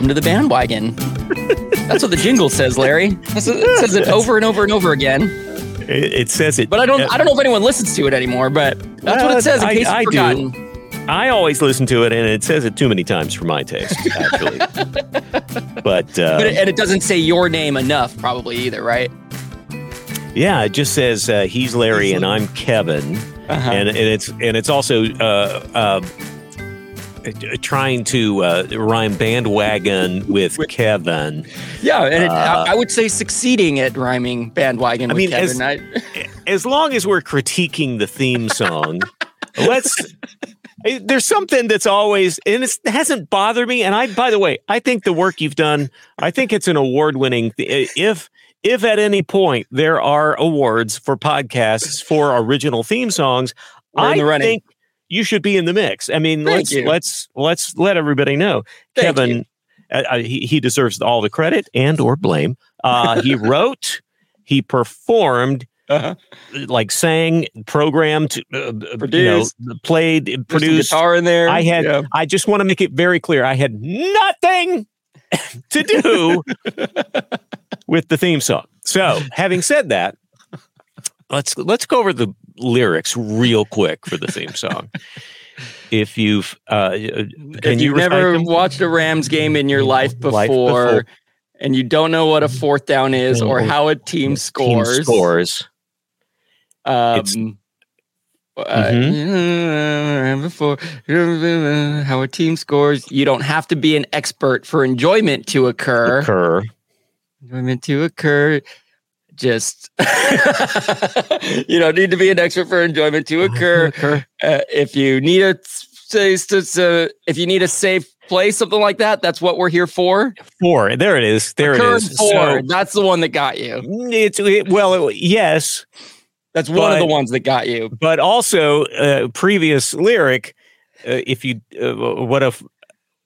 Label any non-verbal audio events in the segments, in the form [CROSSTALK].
Welcome to the bandwagon. That's what the jingle says, Larry. It says it over and over and over again. It, it says it. But I don't. I don't know if anyone listens to it anymore. But that's what Uh, it says. In I- case I you've do. forgotten. I always listen to it, and it says it too many times for my taste, actually. [LAUGHS] but uh, But it, and it doesn't say your name enough, probably either, right? yeah, it just says uh, he's Larry and I'm Kevin, Uh-huh. and, and it's and it's also uh, uh, trying to uh, rhyme bandwagon with Kevin. Yeah, and it, Uh, I, would say succeeding at rhyming bandwagon. I with mean, as- I- [LAUGHS] as long as we're critiquing the theme song, let's. eh, There's something that's always, and it hasn't bothered me. And I, by the way, I think the work you've done, I think it's an award-winning. If if at any point there are awards for podcasts for original theme songs, I think you should be in the mix. I mean, Thank let's you. let's let's let everybody know, Thank Kevin. Uh, uh, he, he deserves all the credit and or blame. Uh, he [LAUGHS] wrote, he performed, Uh-huh. like sang, programmed, uh, uh, you know, Produced. played, There's produced. guitar in there. I had. Yeah. I just want to make it very clear. I had nothing [LAUGHS] to do [LAUGHS] with the theme song. So, having said that, let's let's go over the lyrics real quick for the theme song. If you've, uh, if you you've never them? watched a Rams game in your life before, Life before. and you don't know what a fourth down is or how a team Team scores, scores. um, uh, Mhm. before [LAUGHS] how a team scores, you don't have to be an expert for enjoyment to occur. Occur. Enjoyment to occur. Just [LAUGHS] you don't need to be an expert for enjoyment to occur. Uh, if you need a if you need a safe place, something like that, that's what we're here for. Four. There it is. There it Occur is. Four. So that's the one that got you. it's it, well, it- yes, That's one of the ones that got you. but also uh, previous lyric. Uh, if you uh, what if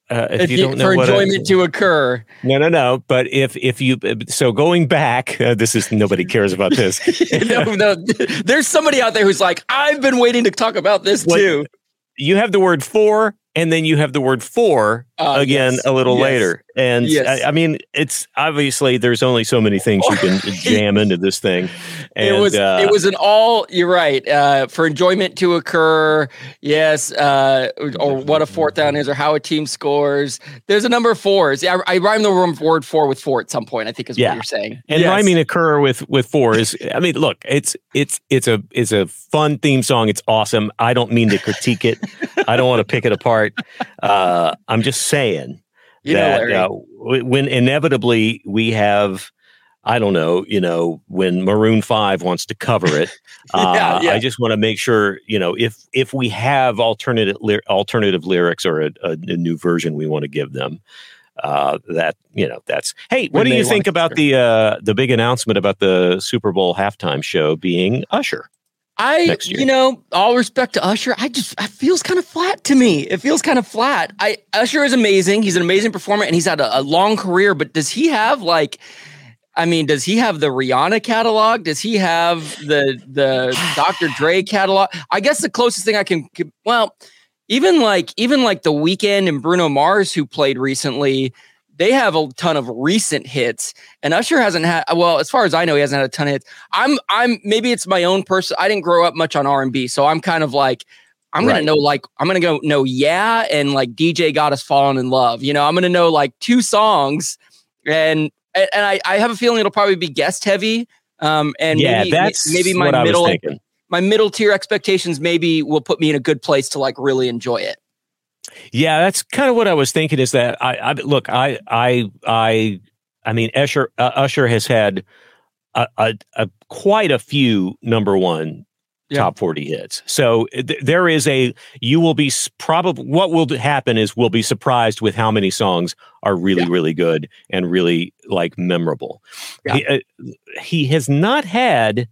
uh, if, If, you, don't know for what a- enjoyment to occur, no no no but if if you so going back uh, this is nobody cares about this [LAUGHS] no, no, there's somebody out there who's like, I've been waiting to talk about this too. you have the word for and then you have the word for Uh, again yes. a little Yes. later. And Yes. I, I mean, it's obviously there's only so many things you can [LAUGHS] jam into this thing. And it was uh, it was an all you're right uh, for enjoyment to occur yes uh, or what a fourth down is or how a team scores there's a number of fours yeah, I, I rhyme the word four with four at some point I think is Yeah. what you're saying and rhyming occur with with four is i mean look it's it's it's a it's a fun theme song it's awesome i don't mean to critique it i don't want to pick it apart uh i'm just saying You know, that Larry. uh, when inevitably we have i don't know you know when maroon 5 wants to cover it [LAUGHS] uh, Yeah, yeah. i just want to make sure you know if if we have alternative ly- alternative lyrics or a, a, a new version we want to give them uh that you know that's hey what When do you think about the uh the big announcement about the super bowl halftime show being usher I, you know, all respect to Usher, I just it feels kind of flat to me. It feels kind of flat. I Usher is amazing. He's an amazing performer, and he's had a, a long career. But does he have like? I mean, does he have the Rihanna catalog? Does he have the the [SIGHS] Dr. Dre catalog? I guess the closest thing I can, well, even like even like the Weeknd and Bruno Mars, who played recently, they have a ton of recent hits, and Usher hasn't had. Well, as far as I know, he hasn't had a ton of hits. I'm I'm maybe it's my own person. I didn't grow up much on R and B, so I'm kind of like. I'm gonna know like I'm gonna go know yeah and like DJ got us falling in love. You know I'm gonna know like two songs and and and I, I have a feeling it'll probably be guest heavy. Um and yeah maybe, that's maybe my middle my middle tier expectations maybe will put me in a good place to like really enjoy it. Yeah, that's kind of what I was thinking. Is that I, I look, I, I, I, I mean, Usher, uh, Usher has had a, a, a quite a few number one Yeah. top forty hits. So th- there is a you will be probably what will happen is we'll be surprised with how many songs are really Yeah. really good and really like memorable. Yeah. He, uh, he has not had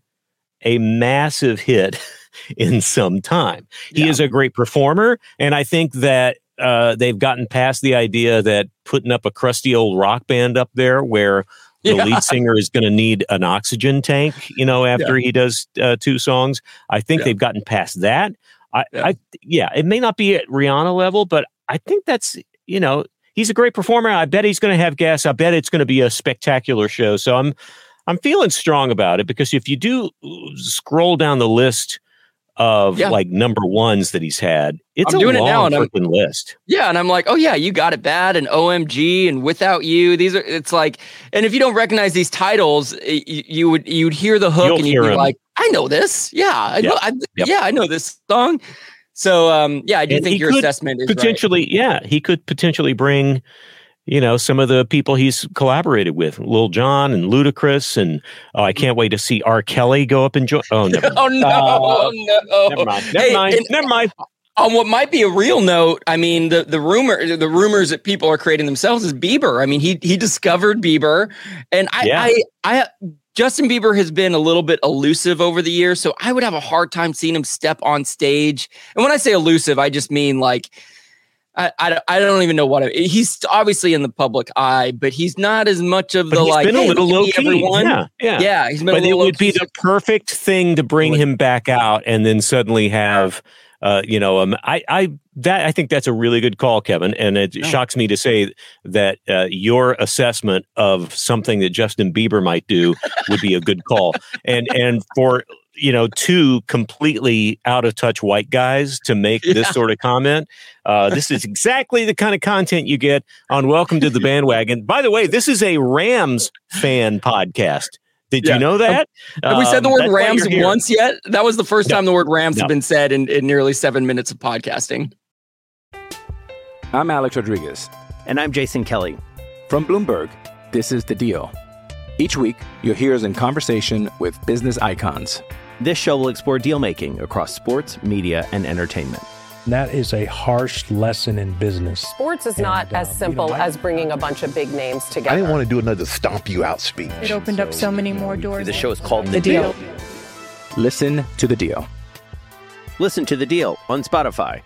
a massive hit [LAUGHS] [LAUGHS] in some time. He Yeah. is a great performer, and I think that uh, they've gotten past the idea that putting up a crusty old rock band up there where the Yeah. lead [LAUGHS] singer is going to need an oxygen tank, you know, after he does uh, two songs. I think Yeah. they've gotten past that. I, Yeah. I, yeah, it may not be at Rihanna level, but I think that's, you know, he's a great performer. I bet he's going to have gas. I bet it's going to be a spectacular show. So I'm, I'm feeling strong about it because if you do scroll down the list of Yeah. like number ones that he's had, it's I'm a doing it long now, and I'm- freaking list. Yeah, and I'm like, oh yeah, you got it bad, and OMG, and without you, these are. It's like, and if you don't recognize these titles, y- y- you would you'd hear the hook, You'll and you'd be 'em. like, I know this. Yeah, I Yeah. know. I, Yep. Yeah, I know this song. So, um, yeah, I do And think your assessment is right. potentially, yeah, he could potentially bring, you know, some of the people he's collaborated with, Lil Jon and Ludacris, and oh, I can't wait to see R. Kelly go up and join. Oh, never, [LAUGHS] Oh no! Uh, oh, no! never mind, never Hey, mind, and never mind. On what might be a real note, I mean the the rumor, the rumors that people are creating themselves is Bieber. I mean he he discovered Bieber, and I Yeah. I I Justin Bieber has been a little bit elusive over the years, so I would have a hard time seeing him step on stage. And when I say elusive, I just mean like. I, I, I don't even know what it, he's obviously in the public eye, but he's not as much of But the he's like. been a little low key. everyone." Yeah, yeah. yeah, he's been. a But it would be the perfect thing to bring him back out, and then suddenly have, uh, you know, um, I, I, that I think that's a really good call, Kevin, and it Yeah. shocks me to say that uh, your assessment of something that Justin Bieber might do would be a good call, and and for you know two completely out of touch white guys to make this sort of comment. Uh, this is exactly the kind of content you get on Welcome to the [LAUGHS] Bandwagon. By the way, this is a Rams fan podcast. Did Yeah. you know that? Have we said the Um, word that's Rams once yet? That was the first No. time the word Rams No. have been said in, in nearly seven minutes of podcasting. I'm Alex Rodriguez. And I'm Jason Kelly. From Bloomberg, this is The Deal. Each week, you'll hear us in conversation with business icons. This show will explore deal making across sports, media, and entertainment. That is a harsh lesson in business. Sports is And, not uh, as you simple know, I- as bringing a bunch of big names together. I didn't want to do another stomp you out speech. It opened up so many more doors. The show is called The deal. Listen to the deal. Listen to the deal on Spotify.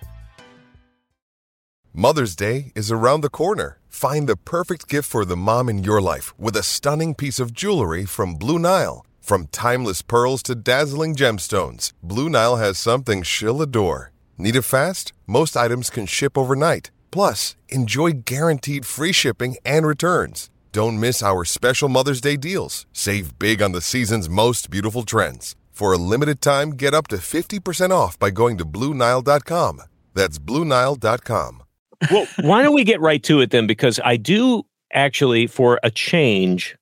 Mother's Day is around the corner. Find the perfect gift for the mom in your life with a stunning piece of jewelry from Blue Nile. From timeless pearls to dazzling gemstones, Blue Nile has something she'll adore. Need it fast? Most items can ship overnight. Plus, enjoy guaranteed free shipping and returns. Don't miss our special Mother's Day deals. Save big on the season's most beautiful trends. For a limited time, get up to 50% off by going to Bluenile.com. That's Bluenile.com. well, why don't we get right to it then? Because I do actually, for a change,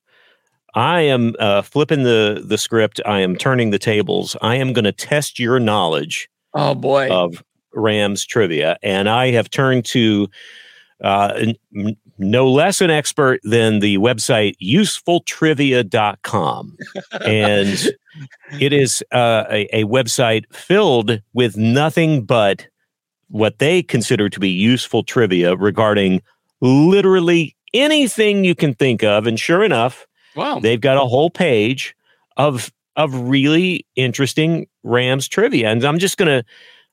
I am uh, flipping the the script. I am turning the tables. I am going to test your knowledge. Oh boy, of Rams trivia, and I have turned to uh, n- no less an expert than the website usefultrivia.com. and it is uh, a, a website filled with nothing but what they consider to be useful trivia regarding literally anything you can think of. And sure enough, wow, they've got a whole page of of really interesting Rams trivia. And I'm just gonna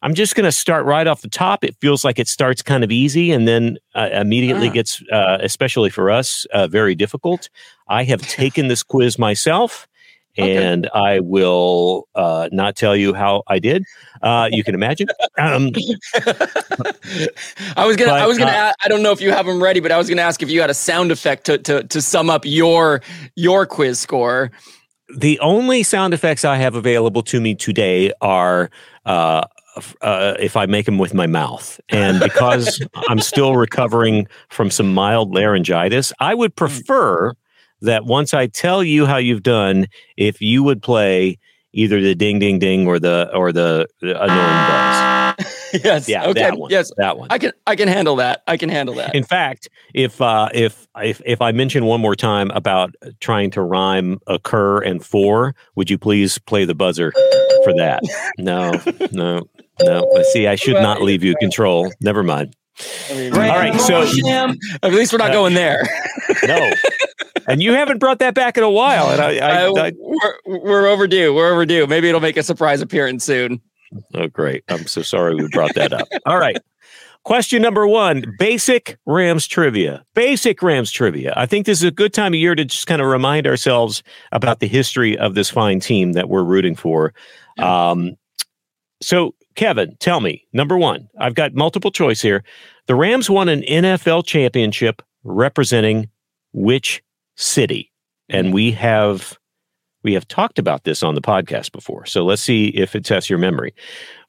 I'm just going to start right off the top. It feels like it starts kind of easy and then uh, immediately ah. gets, uh, especially for us, uh, very difficult. I have taken this quiz myself. And okay. I will uh, not tell you how I did. Uh, you can imagine. Um, [LAUGHS] I was gonna. But, I was gonna. Uh, I don't know if you have them ready, but I was gonna ask if you had a sound effect to to to sum up your your quiz score the only sound effects I have available to me today are uh, uh, if I make them with my mouth. And because [LAUGHS] I'm still recovering from some mild laryngitis, I would prefer that once I tell you how you've done, if you would play either the ding ding ding or the or the, the annoying buzz. [LAUGHS] yes. Yeah. Okay. That one. Yes. That one. I can I can handle that. I can handle that. In fact, if uh, if if if I mention one more time about trying to rhyme occur and for, would you please play the buzzer for that? No. No. No, see, I should not leave you control. Never mind. I mean, All right, so at least we're not uh, going there. [LAUGHS] no, and you haven't brought that back in a while, and I, I, uh, I we're, we're overdue. We're overdue. Maybe it'll make a surprise appearance soon. Oh, great! I'm so sorry we brought that up. All right. Question number one basic Rams trivia. Basic Rams trivia. I think this is a good time of year to just kind of remind ourselves about the history of this fine team that we're rooting for. Um, so, Kevin, tell me number one, I've got multiple choice here. The Rams won an NFL championship representing which city? And mm-hmm. we have we have talked about this on the podcast before. So let's see if it tests your memory.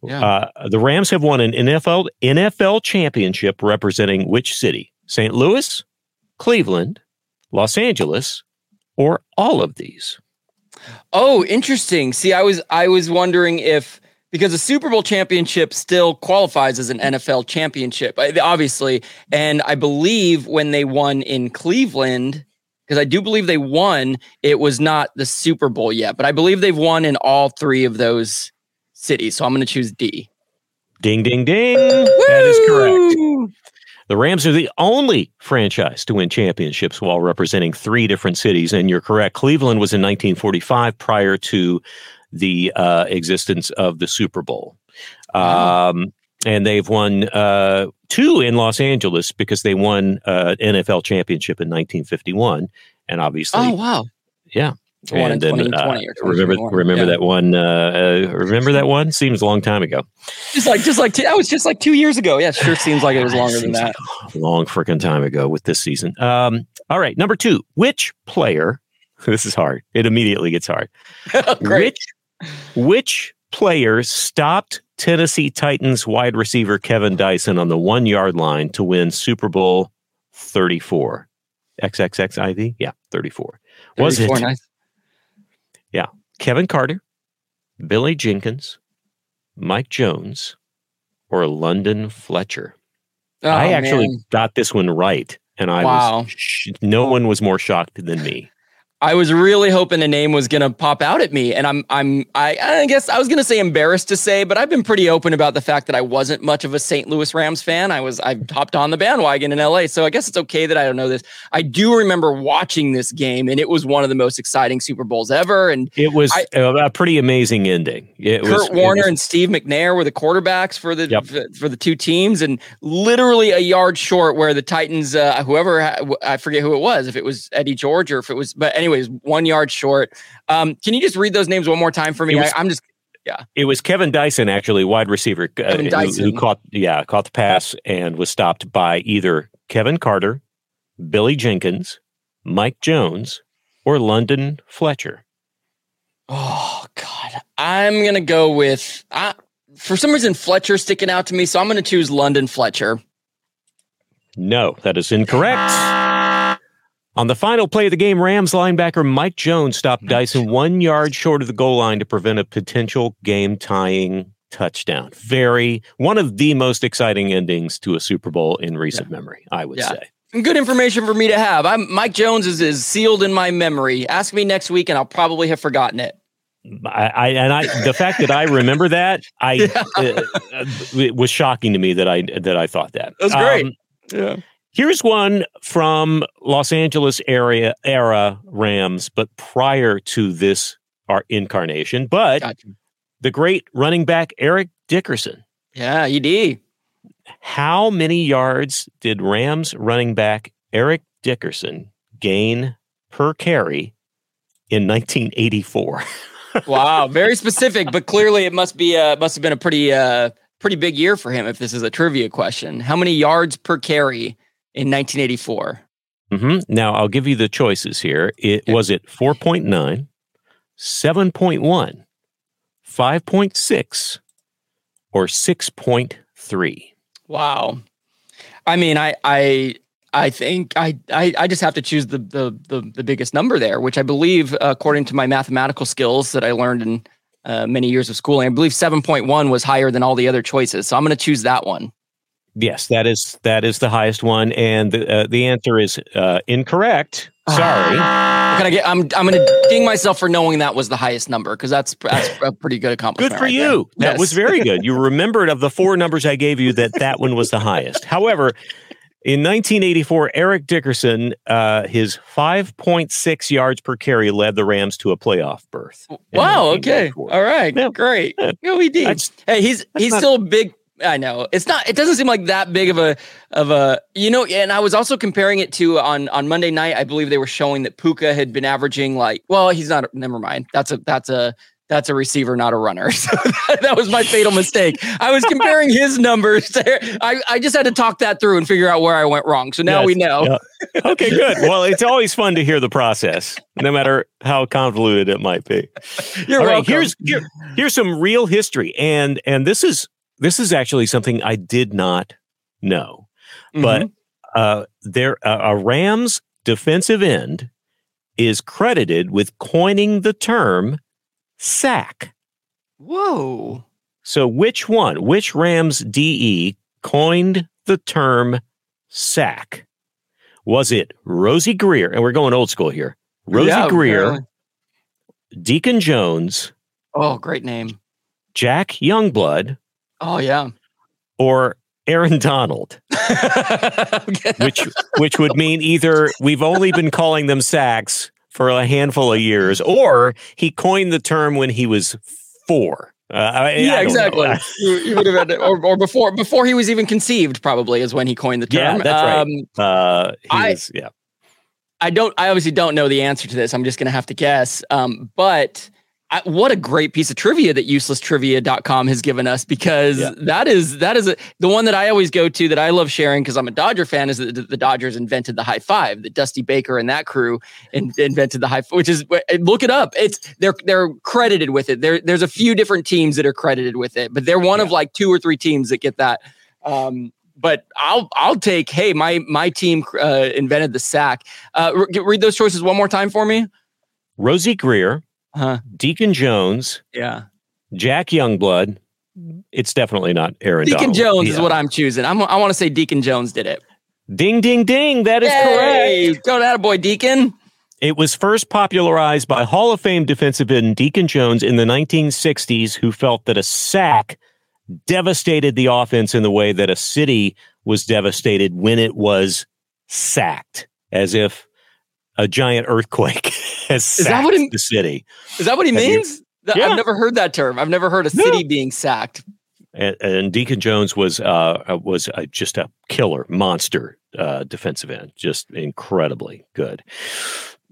Yeah. Uh, the Rams have won an NFL NFL championship representing which city? St. Louis, Cleveland, Los Angeles, or all of these? Oh, interesting. See, I was I was wondering if because the Super Bowl championship still qualifies as an NFL championship, uh, obviously. And I believe when they won in Cleveland, because I do believe they won, it was not the Super Bowl yet, but I believe they've won in all three of those cities. So I'm going to choose D. Ding, ding, ding. Woo! That is correct. The Rams are the only franchise to win championships while representing three different cities. And you're correct. Cleveland was in 1945 prior to the uh, existence of the Super Bowl. Um, and they've won uh, two in Los Angeles because they won uh, NFL championship in 1951, and obviously, oh wow, yeah. and then uh, remember remember yeah. that one uh, uh, remember that one? Seems a long time ago. Just like just like that was just like two years ago. Yeah sure seems like it was [LAUGHS] longer than that. like long freaking time ago with this season. Um, all right number two which player [LAUGHS] this is hard. It immediately gets hard. [LAUGHS] Which which player stopped Tennessee Titans wide receiver Kevin Dyson on the one yard line to win Super Bowl 34? XXXIV? Yeah, 34. Was 34, it? Nice. Yeah. Kevin Carter, Billy Jenkins, Mike Jones, or London Fletcher? Oh, I actually man. got this one right. And I wow. was, sh- no one was more shocked than me. I was really hoping a name was gonna pop out at me, and I'm I'm I, I guess I was gonna say embarrassed to say, but I've been pretty open about the fact that I wasn't much of a St. Louis Rams fan. I was I hopped on the bandwagon in LA, so I guess it's okay that I don't know this. I do remember watching this game, and it was one of the most exciting Super Bowls ever, and it was I, a pretty amazing ending. It Kurt was, Warner was, and Steve McNair were the quarterbacks for the yep. for the two teams, and literally a yard short where the Titans, uh, whoever I forget who it was, if it was Eddie George or if it was, but anyways, one yard short. Um, can you just read those names one more time for me? Was, I, am just Yeah. It was Kevin Dyson, actually, wide receiver, uh, who, who caught yeah caught the pass and was stopped by either Kevin Carter, Billy Jenkins, Mike Jones, or London Fletcher. Oh God, I'm gonna go with. I, for some reason, Fletcher sticking out to me, so I'm gonna choose London Fletcher. No, that is incorrect. On the final play of the game, Rams linebacker Mike Jones stopped Dyson one yard short of the goal line to prevent a potential game tying touchdown. Very one of the most exciting endings to a Super Bowl in recent memory, I would Yeah. say. Good information for me to have. I'm Mike Jones is, is sealed in my memory. Ask me next week, and I'll probably have forgotten it. I, I and I the fact that I remember that I [LAUGHS] uh, uh, it was shocking to me that I that I thought that. That's great. Um, Yeah. Here's one from Los Angeles area era Rams, but prior to this our incarnation. But Gotcha. the great running back Eric Dickerson. Yeah, ED. How many yards did Rams running back Eric Dickerson gain per carry in 1984? [LAUGHS] Wow, very specific, but clearly it must be uh must have been a pretty uh pretty big year for him if this is a trivia question. How many yards per carry in 1984? hmm Now I'll give you the choices here. It was it 4.9, 7.1, 5.6, or 6.3. Wow. I mean, I I I think I I, I just have to choose the, the the the biggest number there, which I believe, according to my mathematical skills that I learned in uh, many years of schooling, I believe 7.1 was higher than all the other choices. So I'm going to choose that one. Yes, that is that is the highest one, and the uh, the answer is uh, incorrect. Sorry. Can I get? I'm I'm going to ding myself for knowing that was the highest number because that's that's a pretty good accomplishment. Good for right there. you. That Yes. was very good. You [LAUGHS] remembered of the four numbers I gave you that that one was the highest. However, in 1984, Eric Dickerson, uh, his 5.6 yards per carry led the Rams to a playoff berth. Wow. Okay. All right. Yeah. Great. Yeah. Go ED. That's- Hey, he's he's not- still a big. I know it's not. It doesn't seem like that big of a of a you know. And I was also comparing it to on on Monday night. I believe they were showing that Puka had been averaging like. Well, he's not. Never mind. That's a that's a that's a receiver, not a runner. [LAUGHS] So that, that was my fatal mistake. I was comparing his numbers. To, I I just had to talk that through and figure out where I went wrong. So now Yes. we know. Yeah. Okay, good. Well, it's always fun to hear the process, no matter how convoluted it might be. You're All right, welcome. here's here- here's some real history, and and this is this is actually something I did not know, but Mhm. uh, there uh, a Rams defensive end is credited with coining the term sack. whoa. So, which one? Which Rams DE coined the term sack? Was it Rosey Grier? And we're going old school here. Rosey Yeah, Grier, apparently. Deacon Jones, Oh, great name. Jack Youngblood, Oh yeah. or Aaron Donald, [LAUGHS] which which would mean either we've only been calling them sacks for a handful of years, or he coined the term when he was four. Uh, I- I yeah, don't exactly. [LAUGHS] you, you would have had or, or before before he was even conceived, probably is when he coined the term. Yeah, that's right. Um, Uh, I- was, yeah. I don't. I obviously don't know the answer to this. I'm just going to have to guess. Um, but I, what a great piece of trivia that uselesstrivia.com has given us because Yeah. that is that is a, the one that I always go to that I love sharing because I'm a Dodger fan. Is that the, the Dodgers invented the high five? That Dusty Baker and that crew in, invented the high, f- which is look it up. It's they're they're credited with it. There there's a few different teams that are credited with it, but they're one of like two or three teams that get that. Um, but I'll I'll take. Hey, my my team uh, invented the sack. Uh, re- read those choices one more time for me. Rosey Grier, Huh? Deacon Jones, Yeah. Jack Youngblood. It's definitely not Aaron Deacon Donald. Jones is what I'm choosing. I'm, I want to say Deacon Jones did it. Ding, ding, ding. That is Hey, correct. Go that boy, Deacon. It was first popularized by Hall of Fame defensive end Deacon Jones in the 1960s, who felt that a sack devastated the offense in the way that a city was devastated when it was sacked, as if a giant earthquake [LAUGHS] has Is that sacked what it- the city. Is that what he Have means? That- Yeah. I've never heard that term. I've never heard a No. city being sacked. And, and Deacon Jones was uh, uh, was uh, just a killer monster uh, defensive end, just incredibly good.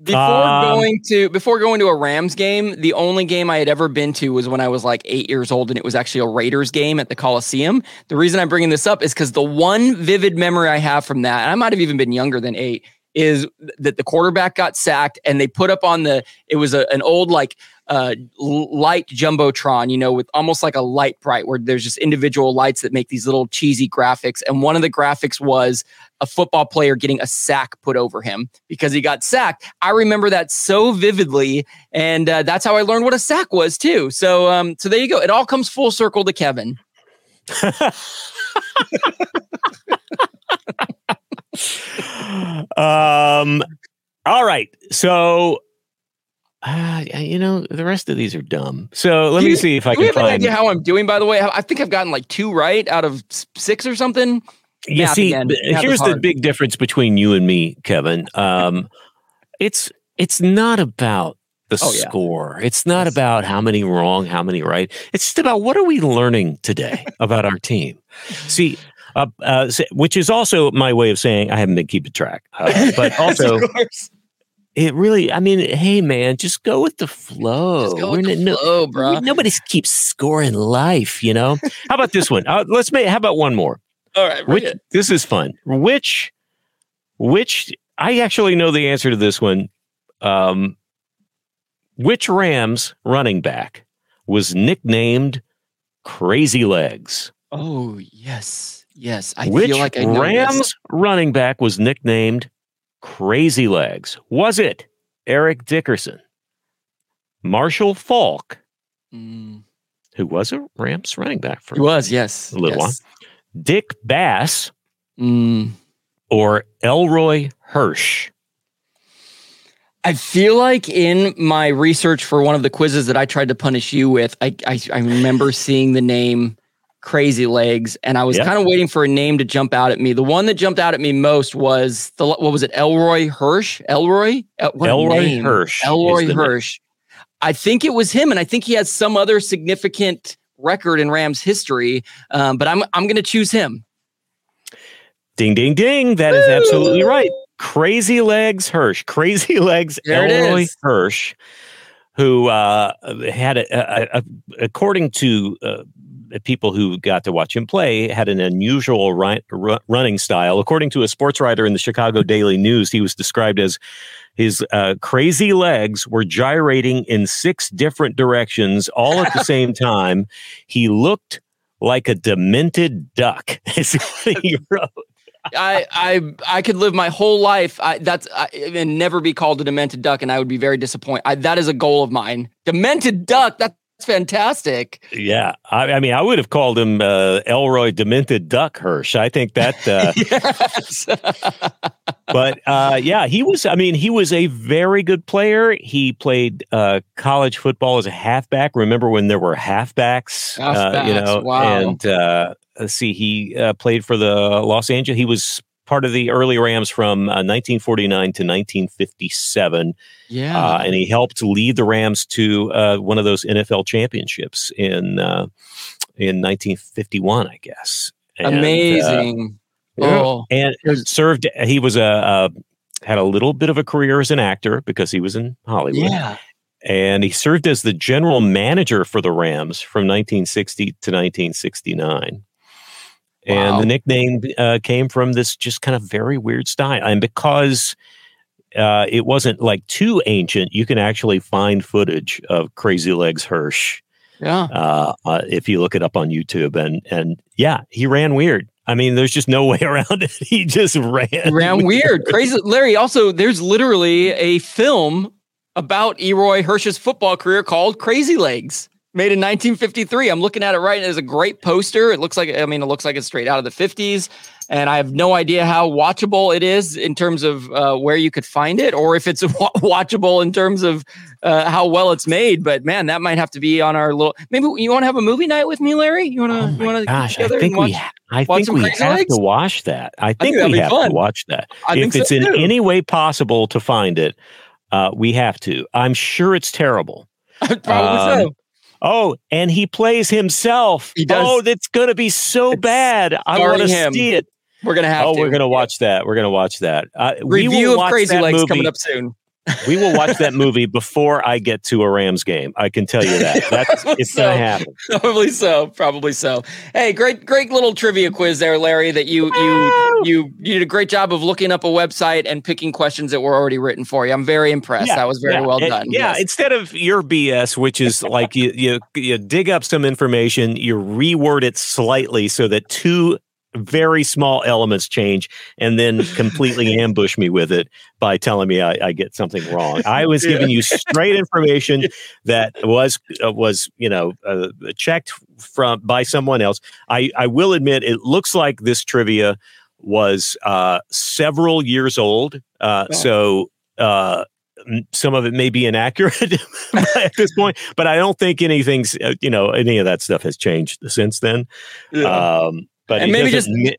Before um, going to before going to a Rams game, the only game I had ever been to was when I was like eight years old, and it was actually a Raiders game at the Coliseum. The reason I'm bringing this up is because the one vivid memory I have from that, and I might have even been younger than eight, is that the quarterback got sacked, and they put up on the it was a, an old like uh, light jumbotron, you know, with almost like a Lite-Brite where there's just individual lights that make these little cheesy graphics. And one of the graphics was a football player getting a sack put over him because he got sacked. I remember that so vividly, and uh, that's how I learned what a sack was too. So, um, so there you go. It all comes full circle to Kevin. [LAUGHS] um. All right. So uh, you know, the rest of these are dumb. So let do me you, see if I can have find. An idea how I'm doing, by the way. I think I've gotten like two right out of six or something. You Math see, here's the big difference between you and me, Kevin. Um, it's it's not about the oh, score. Yeah. It's not yes. about how many wrong, how many right. It's just about what are we learning today [LAUGHS] about our team. See, uh, uh, which is also my way of saying I haven't been keeping track, uh, [LAUGHS] but also it really, I mean, hey man, just go with the flow. Just go with the no, flow, bro. Nobody keeps scoring life, you know. how about this one? Uh, let's make. How about one more? All right, which, this is fun. Which, which I actually know the answer to this one. Um, which Rams running back was nicknamed Crazy Legs? Oh yes, yes. I which feel like I know Rams this. running back was nicknamed Crazy Legs? Was it Eric Dickerson, Marshall Faulk, mm. who was a Rams running back for he was yes a little yes. while, Dick Bass, mm. or Elroy Hirsch? I feel like in my research for one of the quizzes that I tried to punish you with, I I, I remember seeing the name crazy legs and i was yep. kind of waiting for a name to jump out at me. The one that jumped out at me most was the what was it elroy hirsch? Elroy? What elroy hirsch elroy hirsch. I think it was him and i think he has some other significant record in rams history um, but i'm i'm going to choose him. Ding ding ding. That Woo! is absolutely right. Crazy legs hirsch. Crazy legs there elroy hirsch who uh, had a, a, a, according to uh, people who got to watch him play had an unusual ri- running style. According to a sports writer in the Chicago Daily News, he was described as his uh, crazy legs were gyrating in six different directions all at the [LAUGHS] same time. He looked like a demented duck. [LAUGHS] Is what he [LAUGHS] wrote. I I I could live my whole life I, that's I, and never be called a demented duck, and I would be very disappointed. I, that is a goal of mine. Demented duck. That fantastic. Yeah, I, I, mean, I would have called him uh, Elroy Demented Duck Hirsch. I think that. Uh, [LAUGHS] yes. [LAUGHS] but uh, yeah, he was. I mean, he was a very good player. He played uh, college football as a halfback. Remember when there were halfbacks? halfbacks you know, wow. and uh, let's see, he uh, played for the Los Angeles. He was part of the early Rams from uh, 1949 to 1957. Yeah. Uh, and he helped lead the Rams to uh, one of those NFL championships in uh, in 1951, I guess. And, uh, Amazing. oh. And served, he was a, a, had a little bit of a career as an actor because he was in Hollywood. Yeah. And he served as the general manager for the Rams from 1960 to 1969. And the nickname uh, came from this just kind of very weird style. And because uh, it wasn't like too ancient, you can actually find footage of Crazy Legs Hirsch. Yeah. Uh, uh, if you look it up on YouTube. And, and yeah, he ran weird. I mean, there's just no [LAUGHS] way around it. He just ran. He ran weird. weird. Crazy. Larry, also, there's literally a film about Elroy Hirsch's football career called Crazy Legs made in 1953. I'm looking at it right. It's a great poster. It looks like, I mean, it looks like it's straight out of the 50s. And I have no idea how watchable it is in terms of uh, where you could find it, or if it's [LAUGHS] watchable in terms of uh, how well it's made. But man, that might have to be on our little. Maybe you want to have a movie night with me, Larry? You want to? Oh you want to? Gosh, I think watch, we. I think we have legs? to watch that. I think, I think we have fun. to watch that. I if it's so in too. any way possible to find it, uh, we have to. I'm sure it's terrible. [LAUGHS] Probably um, so. Oh, and he plays himself. He does. Oh, that's going to be so it's bad. I want to see it. We're gonna have. Oh, to. we're gonna watch that. We're gonna watch that. Uh, Review of Crazy Legs movie. coming up soon. We will watch that movie before I get to a Rams game. I can tell you that. [LAUGHS] That's it's so, gonna happen. Probably so. Probably so. Hey, great, great little trivia quiz there, Larry. That you you you you did a great job of looking up a website and picking questions that were already written for you. I'm very impressed. Yeah, that was very yeah, well and- done. Yeah, Yes. instead of your BS, which is [LAUGHS] like you you you dig up some information, you reword it slightly so that two very small elements change, and then completely [LAUGHS] ambush me with it by telling me I, I get something wrong. I was Yeah. giving you straight information [LAUGHS] that was uh, was you know uh, checked from by someone else. I I will admit it looks like this trivia was uh, several years old, uh, Oh. so. Uh, m- some of it may be inaccurate [LAUGHS] at this point, but I don't think anything's, uh, you know, any of that stuff has changed since then. Yeah. Um, but And maybe just mi-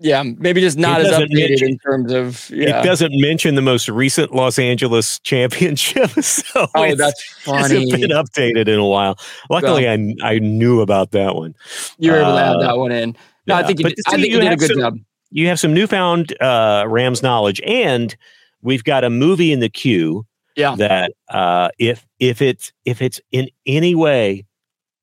yeah, maybe just not as updated mention- in terms of yeah. it doesn't mention the most recent Los Angeles championship. [LAUGHS] So Oh, it's- that's it hasn't been updated in a while. Luckily, I I knew about that one. You were able to add Uh, that one in. No, I think you did, I think you did a good some- job. You have some newfound uh, Rams knowledge, and we've got a movie in the queue Yeah. that uh, if if it's if it's in any way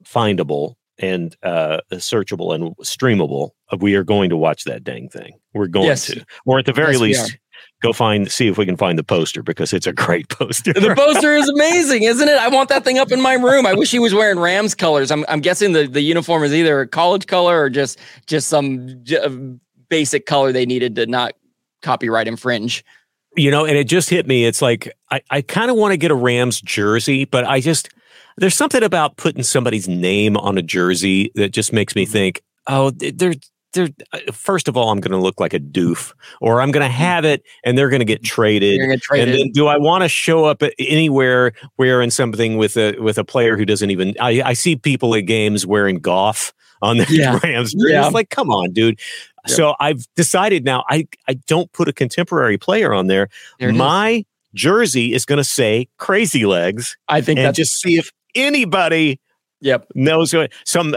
findable and uh, searchable and streamable, uh, we are going to watch that dang thing. We're going Yes. to, or at the very Yes, least, go find see if we can find the poster because it's a great [LAUGHS] poster. The poster is amazing, isn't it? I want that thing up in my room. I wish he was wearing Rams colors. I'm, I'm guessing the, the uniform is either a college color or just just some j- uh, basic color they needed to not copyright infringe. you know, and it just hit me. It's like I, I kind of want to get a Rams jersey, but I just there's something about putting somebody's name on a jersey that just makes me mm-hmm. think, oh, they're they're uh, first of all, I'm going to look like a doof, or I'm going to mm-hmm. have it and they're going to get mm-hmm. traded. You're And then, do I want to show up anywhere wearing something with a with a player who doesn't even? I, I see people at games wearing golf on their Yeah. [LAUGHS] Rams. Yeah. It's like, come on, dude. Yeah. So I've decided now. I I don't put a contemporary player on there. There it is. My jersey is going to say Crazy Legs, I think and just see if anybody yep. knows what some.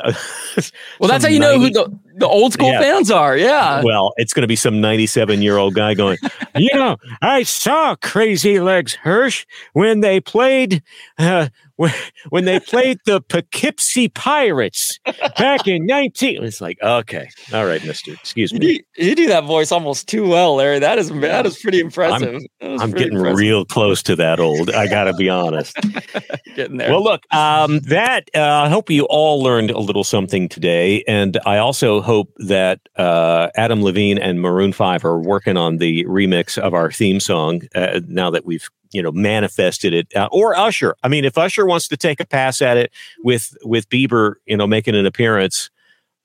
Well, that's how some you know who the, the old school Yeah. fans are. Yeah. well, it's going to be some 97 year old guy going, you know, I saw Crazy Legs Hirsch when they played, uh, when, when they played the Poughkeepsie Pirates back in 19. It's like, okay, all right, mister, excuse You me. do, you do that voice almost too well, Larry. That is that is pretty impressive. I'm pretty getting impressive. real close to that old. I got to be honest. [LAUGHS] getting there. Well, look, um, that uh, I hope you all learned a little something today, and I also hope that uh, Adam Levine and Maroon Five are working on the remix of our theme song uh, now that we've you know manifested it, uh, or Usher. I mean, if Usher wants to take a pass at it with with Bieber, you know, making an appearance,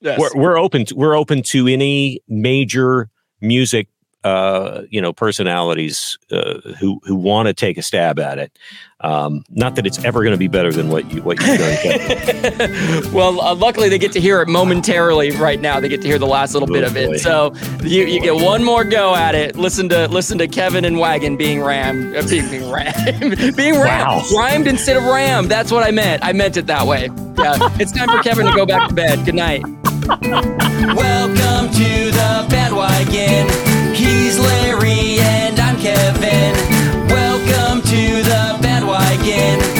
Yes. we're, we're open. To, we're open to any major music. Uh, you know, personalities uh, who who want to take a stab at it. Um, not that it's ever going to be better than what you what you've done. Kevin. [LAUGHS] well, uh, luckily they get to hear it momentarily right now. They get to hear the last little bit Oh, of boy. it. So you, you get one more go at it. Listen to listen to Kevin and Wagon being rammed, uh, being, being rammed, [LAUGHS] being rammed, Wow. rhymed instead of rammed. That's what I meant. I meant it that way. Yeah, it's time for Kevin to go back to bed. Good night. Well, He's Larry and I'm Kevin. Welcome to the bandwagon.